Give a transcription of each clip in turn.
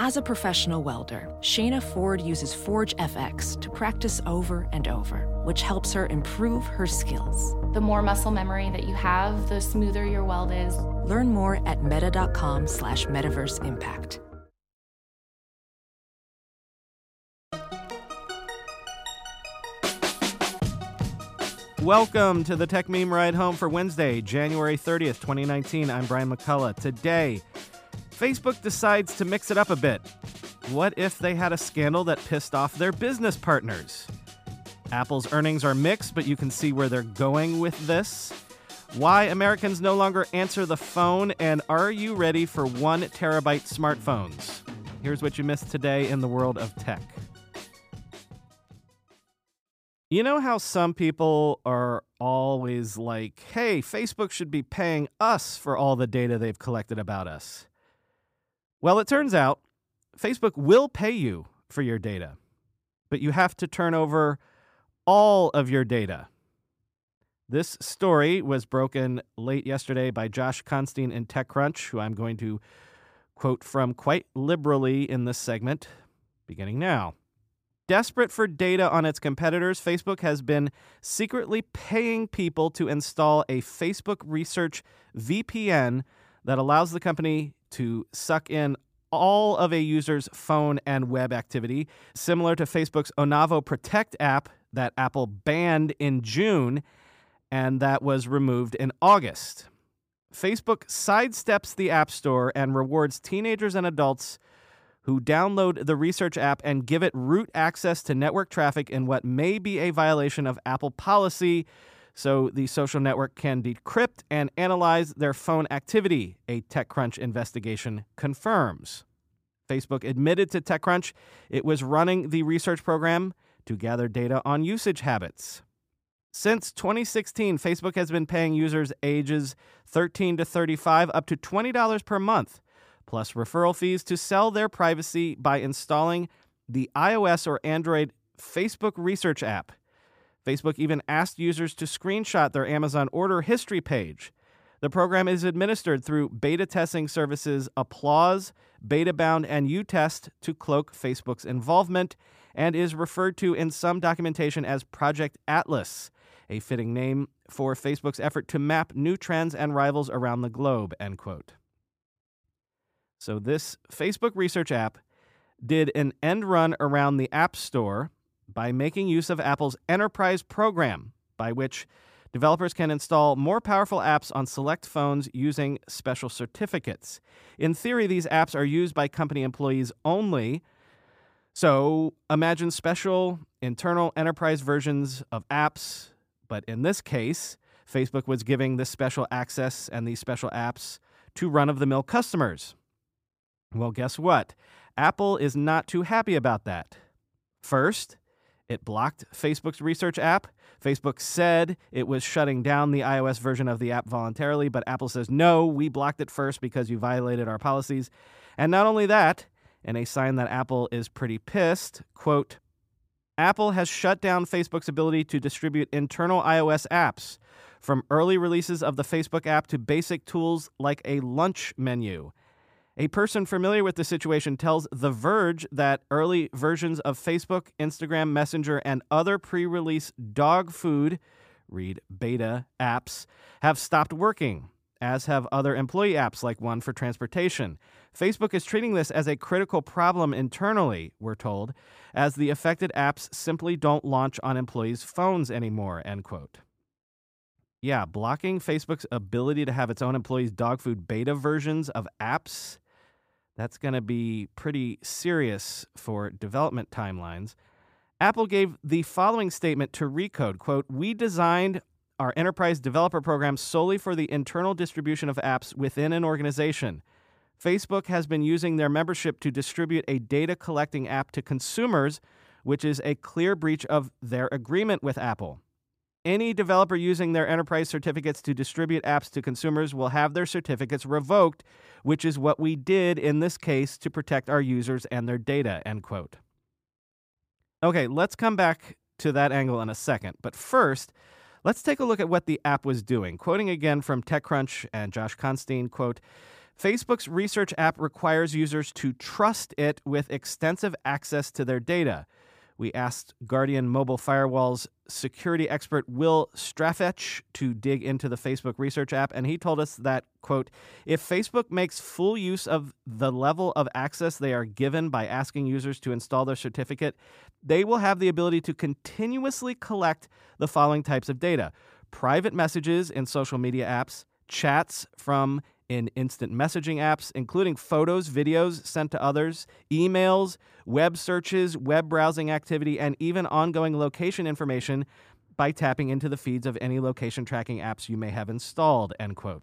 As a professional welder, Shayna Ford uses Forge FX to practice over and over, which helps her improve her skills. The more muscle memory that you have, the smoother your weld is. Learn more at meta.com slash metaverse impact. Welcome to the Techmeme Ride Home for Wednesday, January 30th, 2019. I'm Brian McCullough. Today, Facebook decides to mix it up a bit. What if they had a scandal that pissed off their business partners? Apple's earnings are mixed, but you can see where they're going with this. Why Americans no longer answer the phone, and are you ready for one terabyte smartphones? Here's what you missed today in the world of tech. You know how some people are always like, hey, Facebook should be paying us for all the data they've collected about us? Well, it turns out Facebook will pay you for your data, but you have to turn over all of your data. This story was broken late yesterday by Josh Constine in TechCrunch, who I'm going to quote from quite liberally in this segment, beginning now. Desperate for data on its competitors, Facebook has been secretly paying people to install a Facebook Research VPN that allows the company to suck in all of a user's phone and web activity, similar to Facebook's Onavo Protect app that Apple banned in June and that was removed in August. Facebook sidesteps the App Store and rewards teenagers and adults who download the research app and give it root access to network traffic in what may be a violation of Apple policy. So the social network can decrypt and analyze their phone activity, a TechCrunch investigation confirms. Facebook admitted to TechCrunch it was running the research program to gather data on usage habits. Since 2016, Facebook has been paying users ages 13 to 35 up to $20 per month plus referral fees to sell their privacy by installing the iOS or Android Facebook Research app. Facebook even asked users to screenshot their Amazon order history page. The program is administered through beta testing services Applause, Betabound, and UTest to cloak Facebook's involvement and is referred to in some documentation as Project Atlas, a fitting name for Facebook's effort to map new trends and rivals around the globe, end quote. So, this Facebook research app did an end run around the App Store by making use of Apple's Enterprise program, by which developers can install more powerful apps on select phones using special certificates. In theory, these apps are used by company employees only. So, imagine special internal enterprise versions of apps, but in this case, Facebook was giving this special access and these special apps to run of the mill customers. Well, guess what? Apple is not too happy about that. First, it blocked Facebook's research app. Facebook said it was shutting down the iOS version of the app voluntarily, but Apple says, no, we blocked it first because you violated our policies. And not only that, in a sign that Apple is pretty pissed, quote, Apple has shut down Facebook's ability to distribute internal iOS apps, from early releases of the Facebook app to basic tools like a lunch menu. A person familiar with the situation tells The Verge that early versions of Facebook, Instagram, Messenger, and other pre release dog food, read beta apps, have stopped working, as have other employee apps like one for transportation. Facebook is treating this as a critical problem internally, we're told, as the affected apps simply don't launch on employees' phones anymore, end quote. Yeah, blocking Facebook's ability to have its own employees' dog food beta versions of apps that's going to be pretty serious for development timelines. Apple gave the following statement to Recode, quote, "We designed our enterprise developer program solely for the internal distribution of apps within an organization. Facebook has been using their membership to distribute a data collecting app to consumers, which is a clear breach of their agreement with Apple. Any developer using their enterprise certificates to distribute apps to consumers will have their certificates revoked, which is what we did in this case to protect our users and their data, end quote. Okay, let's come back to that angle in a second. But first, let's take a look at what the app was doing. Quoting again from TechCrunch and Josh Constine, quote, Facebook's research app requires users to trust it with extensive access to their data. We asked Guardian Mobile Firewall's security expert Will Strafach to dig into the Facebook research app, and he told us that, quote, if Facebook makes full use of the level of access they are given by asking users to install their certificate, they will have the ability to continuously collect the following types of data private messages in social media apps, chats from in instant messaging apps, including photos, videos sent to others, emails, web searches, web browsing activity, and even ongoing location information by tapping into the feeds of any location tracking apps you may have installed, end quote.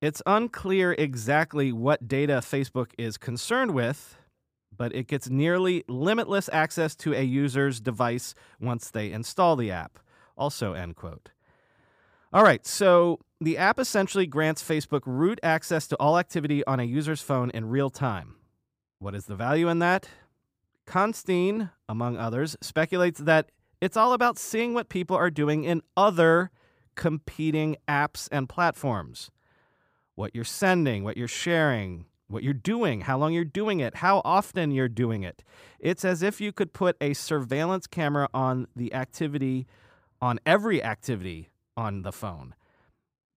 It's unclear exactly what data Facebook is concerned with, but it gets nearly limitless access to a user's device once they install the app. Also, end quote. All right, so the app essentially grants Facebook root access to all activity on a user's phone in real time. What is the value in that? Constine, among others, speculates that it's all about seeing what people are doing in other competing apps and platforms. What you're sending, what you're sharing, what you're doing, how long you're doing it, how often you're doing it. It's as if you could put a surveillance camera on the activity, on every activity on the phone.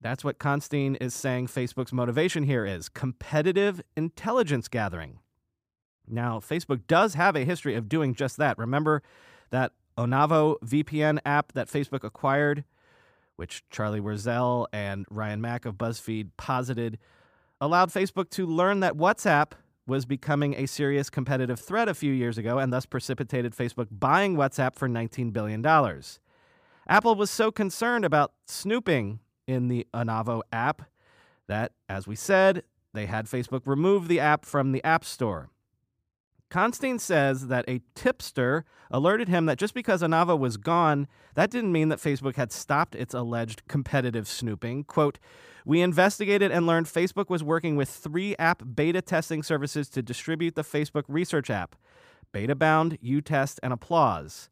That's what Constine is saying Facebook's motivation here is competitive intelligence gathering. Now, Facebook does have a history of doing just that. Remember that Onavo VPN app that Facebook acquired, which Charlie Warzel and Ryan Mac of BuzzFeed posited, allowed Facebook to learn that WhatsApp was becoming a serious competitive threat a few years ago and thus precipitated Facebook buying WhatsApp for $19 billion. Apple was so concerned about snooping in the Onavo app that, as we said, they had Facebook remove the app from the App Store. Constine says that a tipster alerted him that just because Onavo was gone, that didn't mean that Facebook had stopped its alleged competitive snooping. Quote, We investigated and learned Facebook was working with three app beta testing services to distribute the Facebook research app Betabound, Utest, and Applause.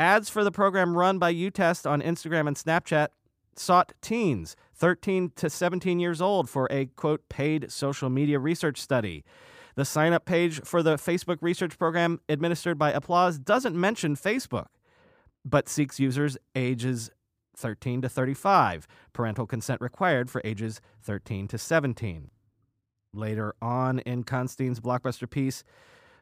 Ads for the program run by Utest on Instagram and Snapchat sought teens 13 to 17 years old for a quote paid social media research study. The sign up page for the Facebook research program administered by Applause doesn't mention Facebook, but seeks users ages 13 to 35, parental consent required for ages 13 to 17. Later on in Constine's blockbuster piece,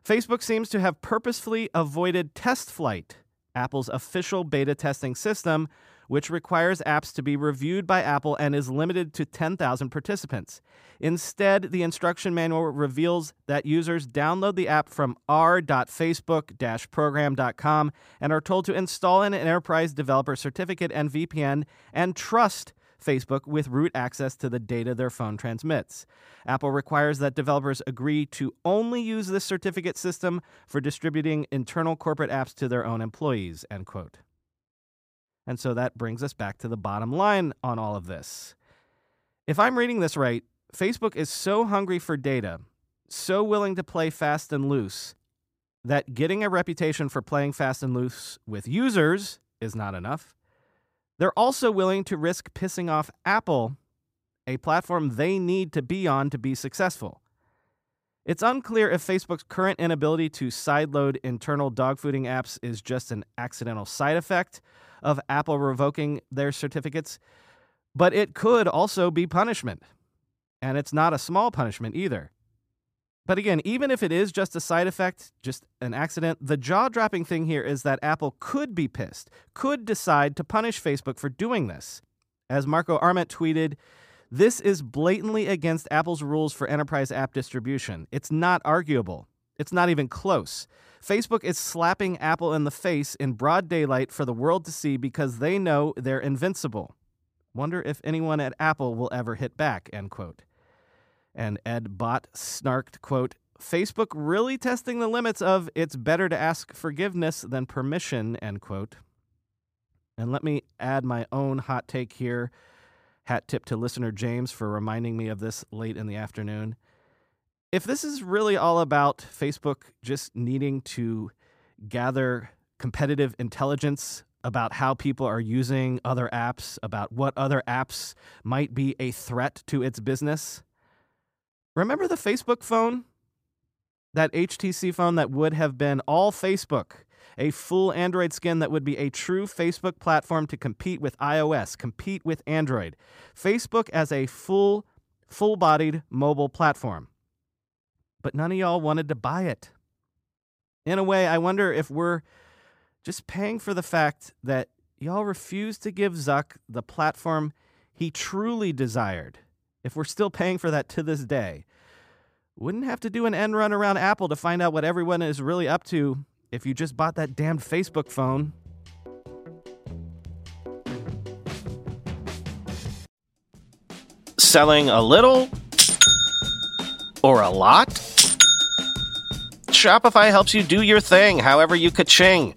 Facebook seems to have purposefully avoided TestFlight Apple's official beta testing system, which requires apps to be reviewed by Apple and is limited to 10,000 participants. Instead, the instruction manual reveals that users download the app from r.facebook program.com and are told to install an enterprise developer certificate and VPN and trust Facebook with root access to the data their phone transmits. Apple requires that developers agree to only use this certificate system for distributing internal corporate apps to their own employees, end quote. And so that brings us back to the bottom line on all of this. If I'm reading this right, Facebook is so hungry for data, so willing to play fast and loose, that getting a reputation for playing fast and loose with users is not enough. They're also willing to risk pissing off Apple, a platform they need to be on to be successful. It's unclear if Facebook's current inability to sideload internal dogfooding apps is just an accidental side effect of Apple revoking their certificates, but it could also be punishment. And it's not a small punishment either. But again, even if it is just a side effect, just an accident, the jaw dropping thing here is that Apple could be pissed, could decide to punish Facebook for doing this. As Marco Arment tweeted, this is blatantly against Apple's rules for enterprise app distribution. It's not arguable. It's not even close. Facebook is slapping Apple in the face in broad daylight for the world to see because they know they're invincible. Wonder if anyone at Apple will ever hit back, end quote. And Ed Bott snarked, quote, Facebook really testing the limits of it's better to ask forgiveness than permission, end quote. And let me add my own hot take here. Hat tip to listener James for reminding me of this late in the afternoon. If this is really all about Facebook just needing to gather competitive intelligence about how people are using other apps, about what other apps might be a threat to its business, Remember the Facebook phone? That HTC phone that would have been all Facebook, a full Android skin that would be a true Facebook platform to compete with iOS, compete with Android. Facebook as a full, full bodied mobile platform. But none of y'all wanted to buy it. In a way, I wonder if we're just paying for the fact that y'all refuse to give Zuck the platform he truly desired. If we're still paying for that to this day, wouldn't have to do an end run around Apple to find out what everyone is really up to if you just bought that damned Facebook phone. Selling a little or a lot? Shopify helps you do your thing however you ka-ching.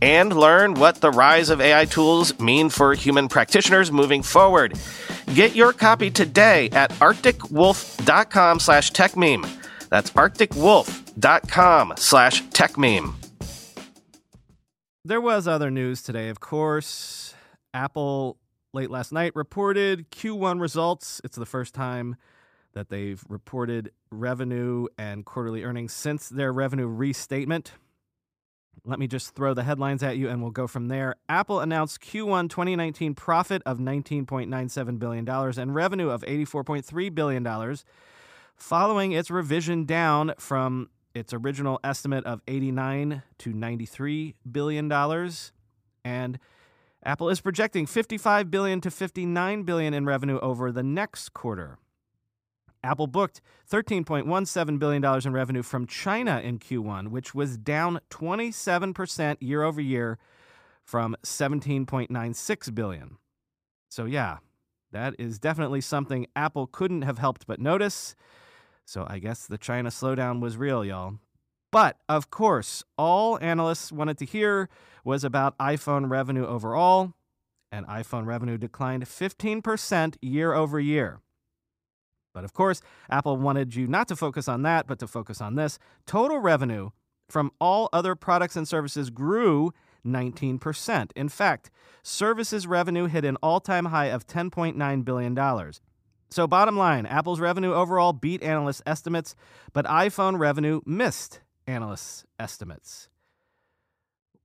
And learn what the rise of AI tools mean for human practitioners moving forward. Get your copy today at arcticwolf.com slash techmeme. That's arcticwolf.com slash techmeme. There was other news today, of course. Apple late last night reported Q1 results. It's the first time that they've reported revenue and quarterly earnings since their revenue restatement. Let me just throw the headlines at you and we'll go from there. Apple announced Q1 2019 profit of $19.97 billion and revenue of $84.3 billion, following its revision down from its original estimate of 89 to 93 billion dollars and Apple is projecting 55 billion to 59 billion in revenue over the next quarter. Apple booked $13.17 billion in revenue from China in Q1, which was down 27% year over year from 17.96 billion. So yeah, that is definitely something Apple couldn't have helped but notice. So I guess the China slowdown was real, y'all. But of course, all analysts wanted to hear was about iPhone revenue overall, and iPhone revenue declined 15% year over year. But of course, Apple wanted you not to focus on that, but to focus on this. Total revenue from all other products and services grew 19%. In fact, services revenue hit an all time high of $10.9 billion. So, bottom line Apple's revenue overall beat analysts' estimates, but iPhone revenue missed analysts' estimates.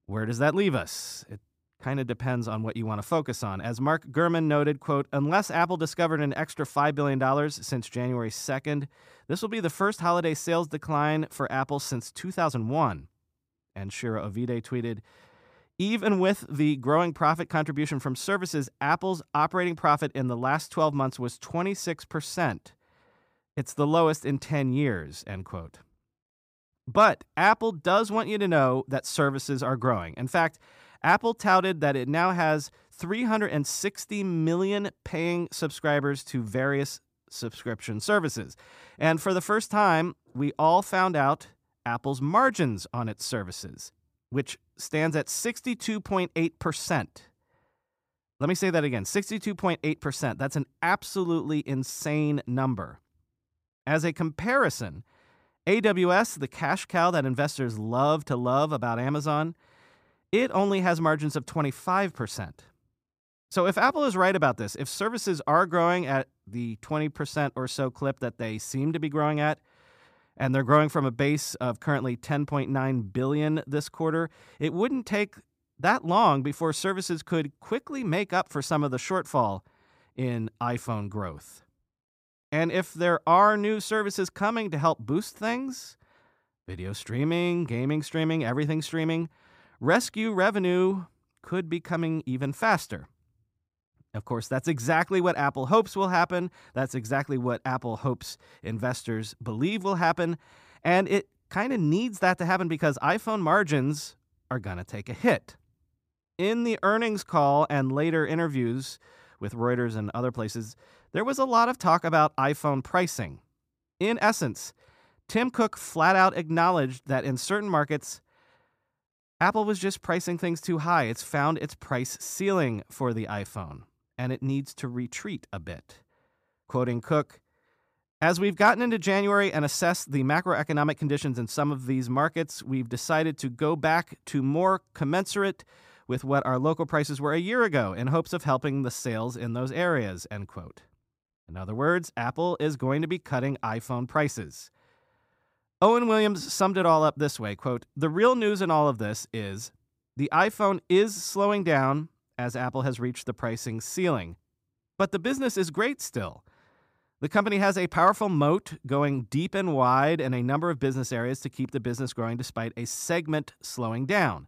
Where does that leave us? It kind of depends on what you want to focus on. As Mark Gurman noted, quote, unless Apple discovered an extra $5 billion since January 2nd, this will be the first holiday sales decline for Apple since 2001. And Shira Ovide tweeted, even with the growing profit contribution from services, Apple's operating profit in the last 12 months was 26%. It's the lowest in 10 years, end quote. But Apple does want you to know that services are growing. In fact, Apple touted that it now has 360 million paying subscribers to various subscription services. And for the first time, we all found out Apple's margins on its services, which stands at 62.8%. Let me say that again 62.8%. That's an absolutely insane number. As a comparison, AWS, the cash cow that investors love to love about Amazon, it only has margins of 25%. So if Apple is right about this, if services are growing at the 20% or so clip that they seem to be growing at, and they're growing from a base of currently 10.9 billion this quarter, it wouldn't take that long before services could quickly make up for some of the shortfall in iPhone growth. And if there are new services coming to help boost things, video streaming, gaming streaming, everything streaming, rescue revenue could be coming even faster. Of course, that's exactly what Apple hopes will happen. That's exactly what Apple hopes investors believe will happen. And it kind of needs that to happen because iPhone margins are going to take a hit. In the earnings call and later interviews with Reuters and other places, there was a lot of talk about iPhone pricing. In essence, Tim Cook flat out acknowledged that in certain markets, Apple was just pricing things too high. It's found its price ceiling for the iPhone and it needs to retreat a bit. Quoting Cook, as we've gotten into January and assessed the macroeconomic conditions in some of these markets, we've decided to go back to more commensurate with what our local prices were a year ago in hopes of helping the sales in those areas, end quote. In other words, Apple is going to be cutting iPhone prices. Owen Williams summed it all up this way, quote, "The real news in all of this is the iPhone is slowing down as Apple has reached the pricing ceiling. But the business is great still. The company has a powerful moat going deep and wide in a number of business areas to keep the business growing despite a segment slowing down.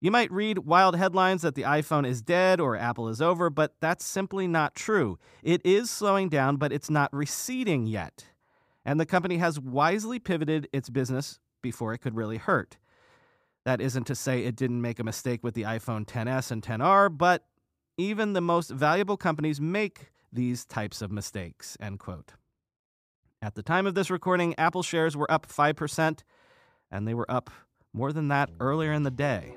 You might read wild headlines that the iPhone is dead or Apple is over, but that's simply not true. It is slowing down, but it's not receding yet. And the company has wisely pivoted its business before it could really hurt. That isn't to say it didn't make a mistake with the iPhone 10s and 10r, but even the most valuable companies make these types of mistakes. End quote. At the time of this recording, Apple shares were up 5%, and they were up more than that earlier in the day.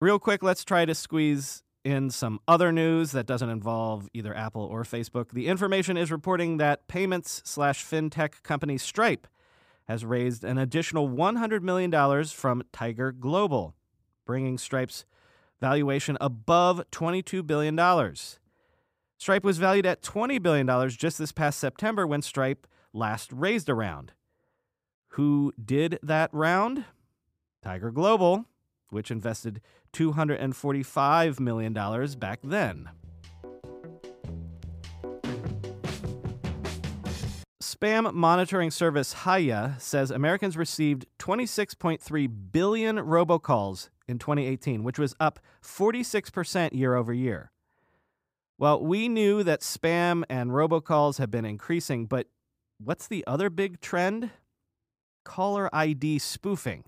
Real quick, let's try to squeeze in some other news that doesn't involve either Apple or Facebook, the information is reporting that payments slash fintech company Stripe has raised an additional $100 million from Tiger Global, bringing Stripe's valuation above $22 billion. Stripe was valued at $20 billion just this past September when Stripe last raised a round. Who did that round? Tiger Global, which invested $245 million back then. Spam monitoring service Hiya says Americans received 26.3 billion robocalls in 2018, which was up 46% year over year. Well, we knew that spam and robocalls have been increasing, but what's the other big trend? Caller ID spoofing.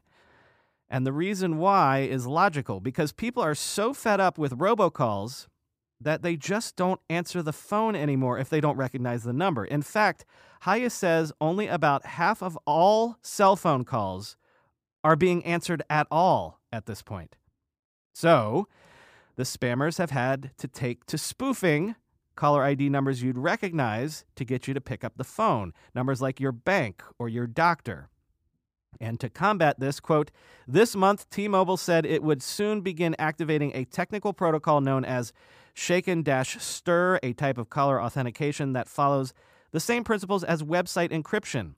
And the reason why is logical because people are so fed up with robocalls that they just don't answer the phone anymore if they don't recognize the number. In fact, Hiya says only about half of all cell phone calls are being answered at all at this point. So, the spammers have had to take to spoofing caller ID numbers you'd recognize to get you to pick up the phone, numbers like your bank or your doctor. And to combat this, quote, this month T Mobile said it would soon begin activating a technical protocol known as Shaken Stir, a type of caller authentication that follows the same principles as website encryption.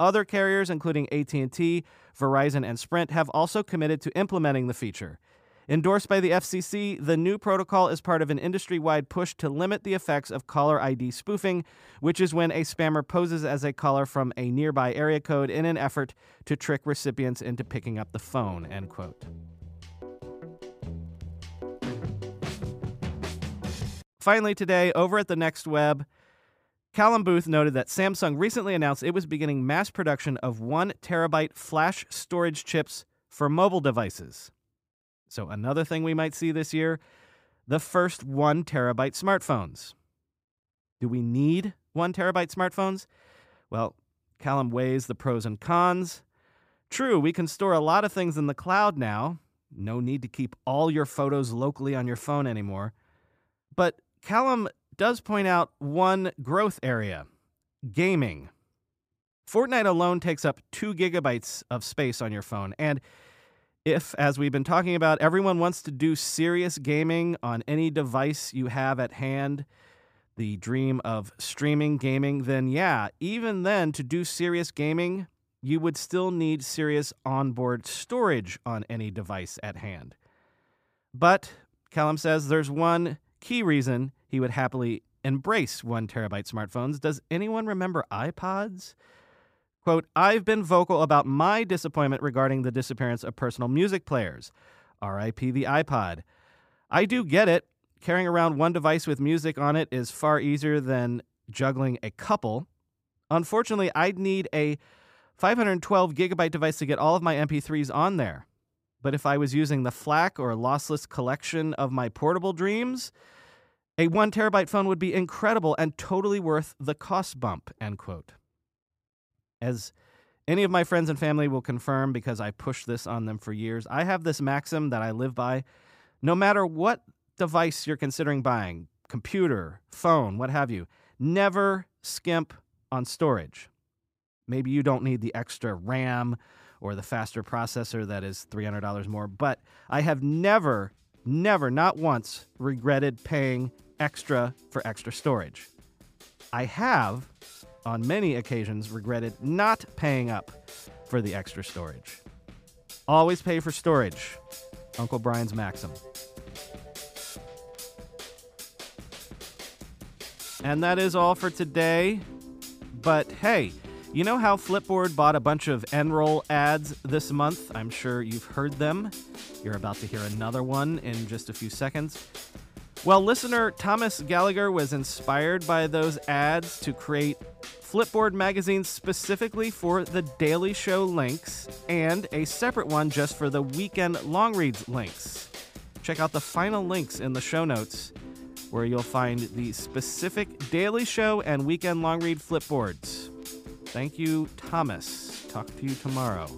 Other carriers, including AT&T, Verizon, and Sprint, have also committed to implementing the feature. Endorsed by the FCC, the new protocol is part of an industry wide push to limit the effects of caller ID spoofing, which is when a spammer poses as a caller from a nearby area code in an effort to trick recipients into picking up the phone. End quote. Finally, today, over at the Next Web, Callum Booth noted that Samsung recently announced it was beginning mass production of one terabyte flash storage chips for mobile devices. So, another thing we might see this year the first one terabyte smartphones. Do we need one terabyte smartphones? Well, Callum weighs the pros and cons. True, we can store a lot of things in the cloud now. No need to keep all your photos locally on your phone anymore. But Callum does point out one growth area gaming. Fortnite alone takes up two gigabytes of space on your phone. And if, as we've been talking about, everyone wants to do serious gaming on any device you have at hand, the dream of streaming gaming, then yeah, even then, to do serious gaming, you would still need serious onboard storage on any device at hand. But Callum says there's one key reason he would happily embrace one terabyte smartphones. Does anyone remember iPods? Quote, I've been vocal about my disappointment regarding the disappearance of personal music players. RIP the iPod. I do get it. Carrying around one device with music on it is far easier than juggling a couple. Unfortunately, I'd need a 512 gigabyte device to get all of my MP3s on there. But if I was using the FLAC or lossless collection of my portable dreams, a one terabyte phone would be incredible and totally worth the cost bump. End quote. As any of my friends and family will confirm because I pushed this on them for years, I have this maxim that I live by. No matter what device you're considering buying, computer, phone, what have you, never skimp on storage. Maybe you don't need the extra RAM or the faster processor that is $300 more, but I have never, never, not once regretted paying extra for extra storage. I have on many occasions regretted not paying up for the extra storage. Always pay for storage. Uncle Brian's maxim. And that is all for today. But hey, you know how Flipboard bought a bunch of Enroll ads this month? I'm sure you've heard them. You're about to hear another one in just a few seconds. Well, listener Thomas Gallagher was inspired by those ads to create Flipboard magazines specifically for the Daily Show links and a separate one just for the weekend long reads links. Check out the final links in the show notes where you'll find the specific Daily Show and weekend long read Flipboards. Thank you, Thomas. Talk to you tomorrow.